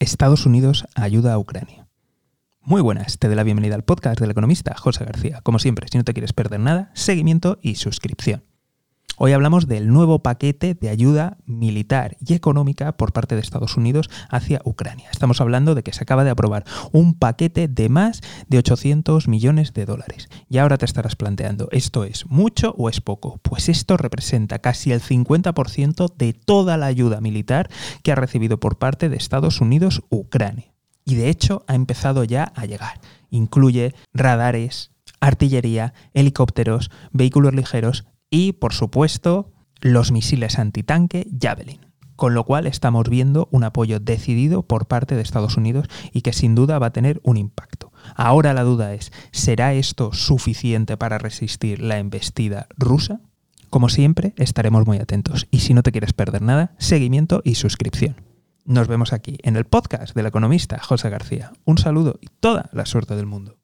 Estados Unidos ayuda a Ucrania. Muy buenas, te doy la bienvenida al podcast del economista José García. Como siempre, si no te quieres perder nada, seguimiento y suscripción. Hoy hablamos del nuevo paquete de ayuda militar y económica por parte de Estados Unidos hacia Ucrania. Estamos hablando de que se acaba de aprobar un paquete de más de 800 millones de dólares. Y ahora te estarás planteando, ¿esto es mucho o es poco? Pues esto representa casi el 50% de toda la ayuda militar que ha recibido por parte de Estados Unidos Ucrania. Y de hecho ha empezado ya a llegar. Incluye radares, artillería, helicópteros, vehículos ligeros y, por supuesto, los misiles antitanque Javelin. Con lo cual estamos viendo un apoyo decidido por parte de Estados Unidos y que sin duda va a tener un impacto. Ahora la duda es, ¿será esto suficiente para resistir la embestida rusa? Como siempre, estaremos muy atentos y si no te quieres perder nada, seguimiento y suscripción. Nos vemos aquí en el podcast del economista José García. Un saludo y toda la suerte del mundo.